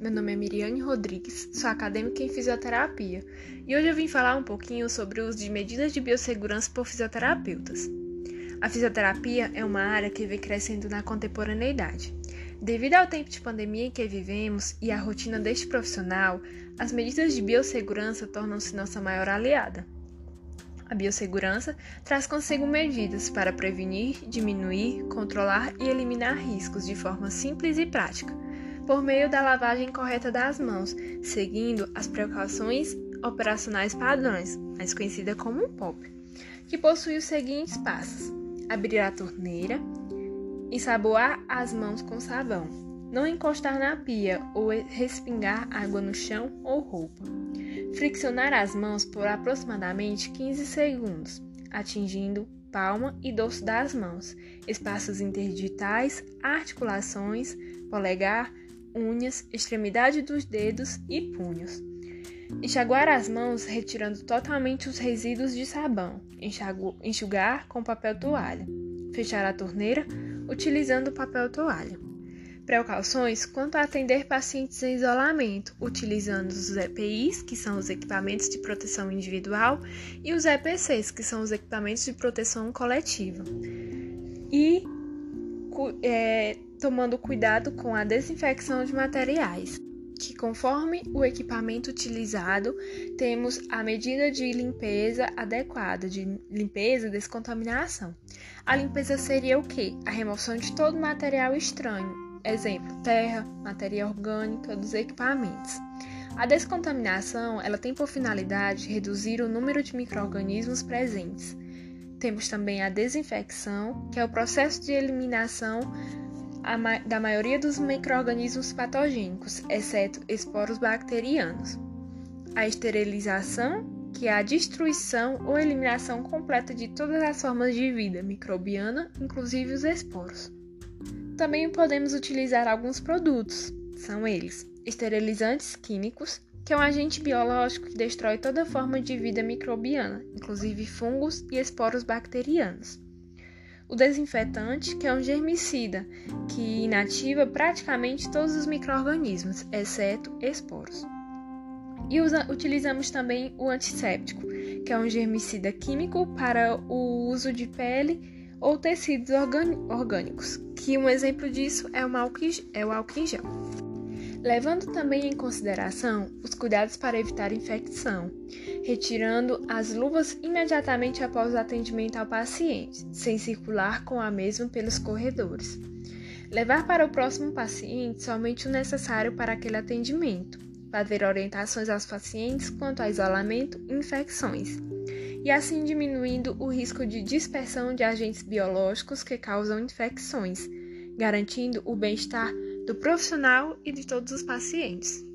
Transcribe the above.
meu nome é Miriane Rodrigues, sou acadêmica em fisioterapia e hoje eu vim falar um pouquinho sobre o uso de medidas de biossegurança por fisioterapeutas. A fisioterapia é uma área que vem crescendo na contemporaneidade. Devido ao tempo de pandemia em que vivemos e à rotina deste profissional, as medidas de biossegurança tornam-se nossa maior aliada. A biossegurança traz consigo medidas para prevenir, diminuir, controlar e eliminar riscos de forma simples e prática por meio da lavagem correta das mãos, seguindo as precauções operacionais padrões, mais conhecida como POP, que possui os seguintes passos: abrir a torneira, ensaboar as mãos com sabão, não encostar na pia ou respingar água no chão ou roupa, friccionar as mãos por aproximadamente 15 segundos, atingindo palma e dorso das mãos, espaços interdigitais, articulações, polegar, unhas, extremidade dos dedos e punhos. Enxaguar as mãos retirando totalmente os resíduos de sabão. enxugar com papel toalha. Fechar a torneira utilizando papel toalha. Precauções quanto a atender pacientes em isolamento, utilizando os EPIs, que são os equipamentos de proteção individual, e os EPCs, que são os equipamentos de proteção coletiva. E é, tomando cuidado com a desinfecção de materiais, que conforme o equipamento utilizado, temos a medida de limpeza adequada, de limpeza e descontaminação. A limpeza seria o que? A remoção de todo material estranho, exemplo, terra, matéria orgânica dos equipamentos. A descontaminação, ela tem por finalidade reduzir o número de microrganismos presentes. Temos também a desinfecção, que é o processo de eliminação ma da maioria dos microrganismos patogênicos, exceto esporos bacterianos. A esterilização, que é a destruição ou eliminação completa de todas as formas de vida microbiana, inclusive os esporos. Também podemos utilizar alguns produtos, são eles: esterilizantes químicos, que é um agente biológico que destrói toda forma de vida microbiana, inclusive fungos e esporos bacterianos o desinfetante, que é um germicida que inativa praticamente todos os microrganismos, exceto esporos. E usa, utilizamos também o antisséptico, que é um germicida químico para o uso de pele ou tecidos orgânicos, que um exemplo disso é o álcool, é o álcool em gel levando também em consideração os cuidados para evitar infecção, retirando as luvas imediatamente após o atendimento ao paciente, sem circular com a mesma pelos corredores. Levar para o próximo paciente somente o necessário para aquele atendimento, fazer orientações aos pacientes quanto a isolamento e infecções, e assim diminuindo o risco de dispersão de agentes biológicos que causam infecções, garantindo o bem-estar do profissional e de todos os pacientes.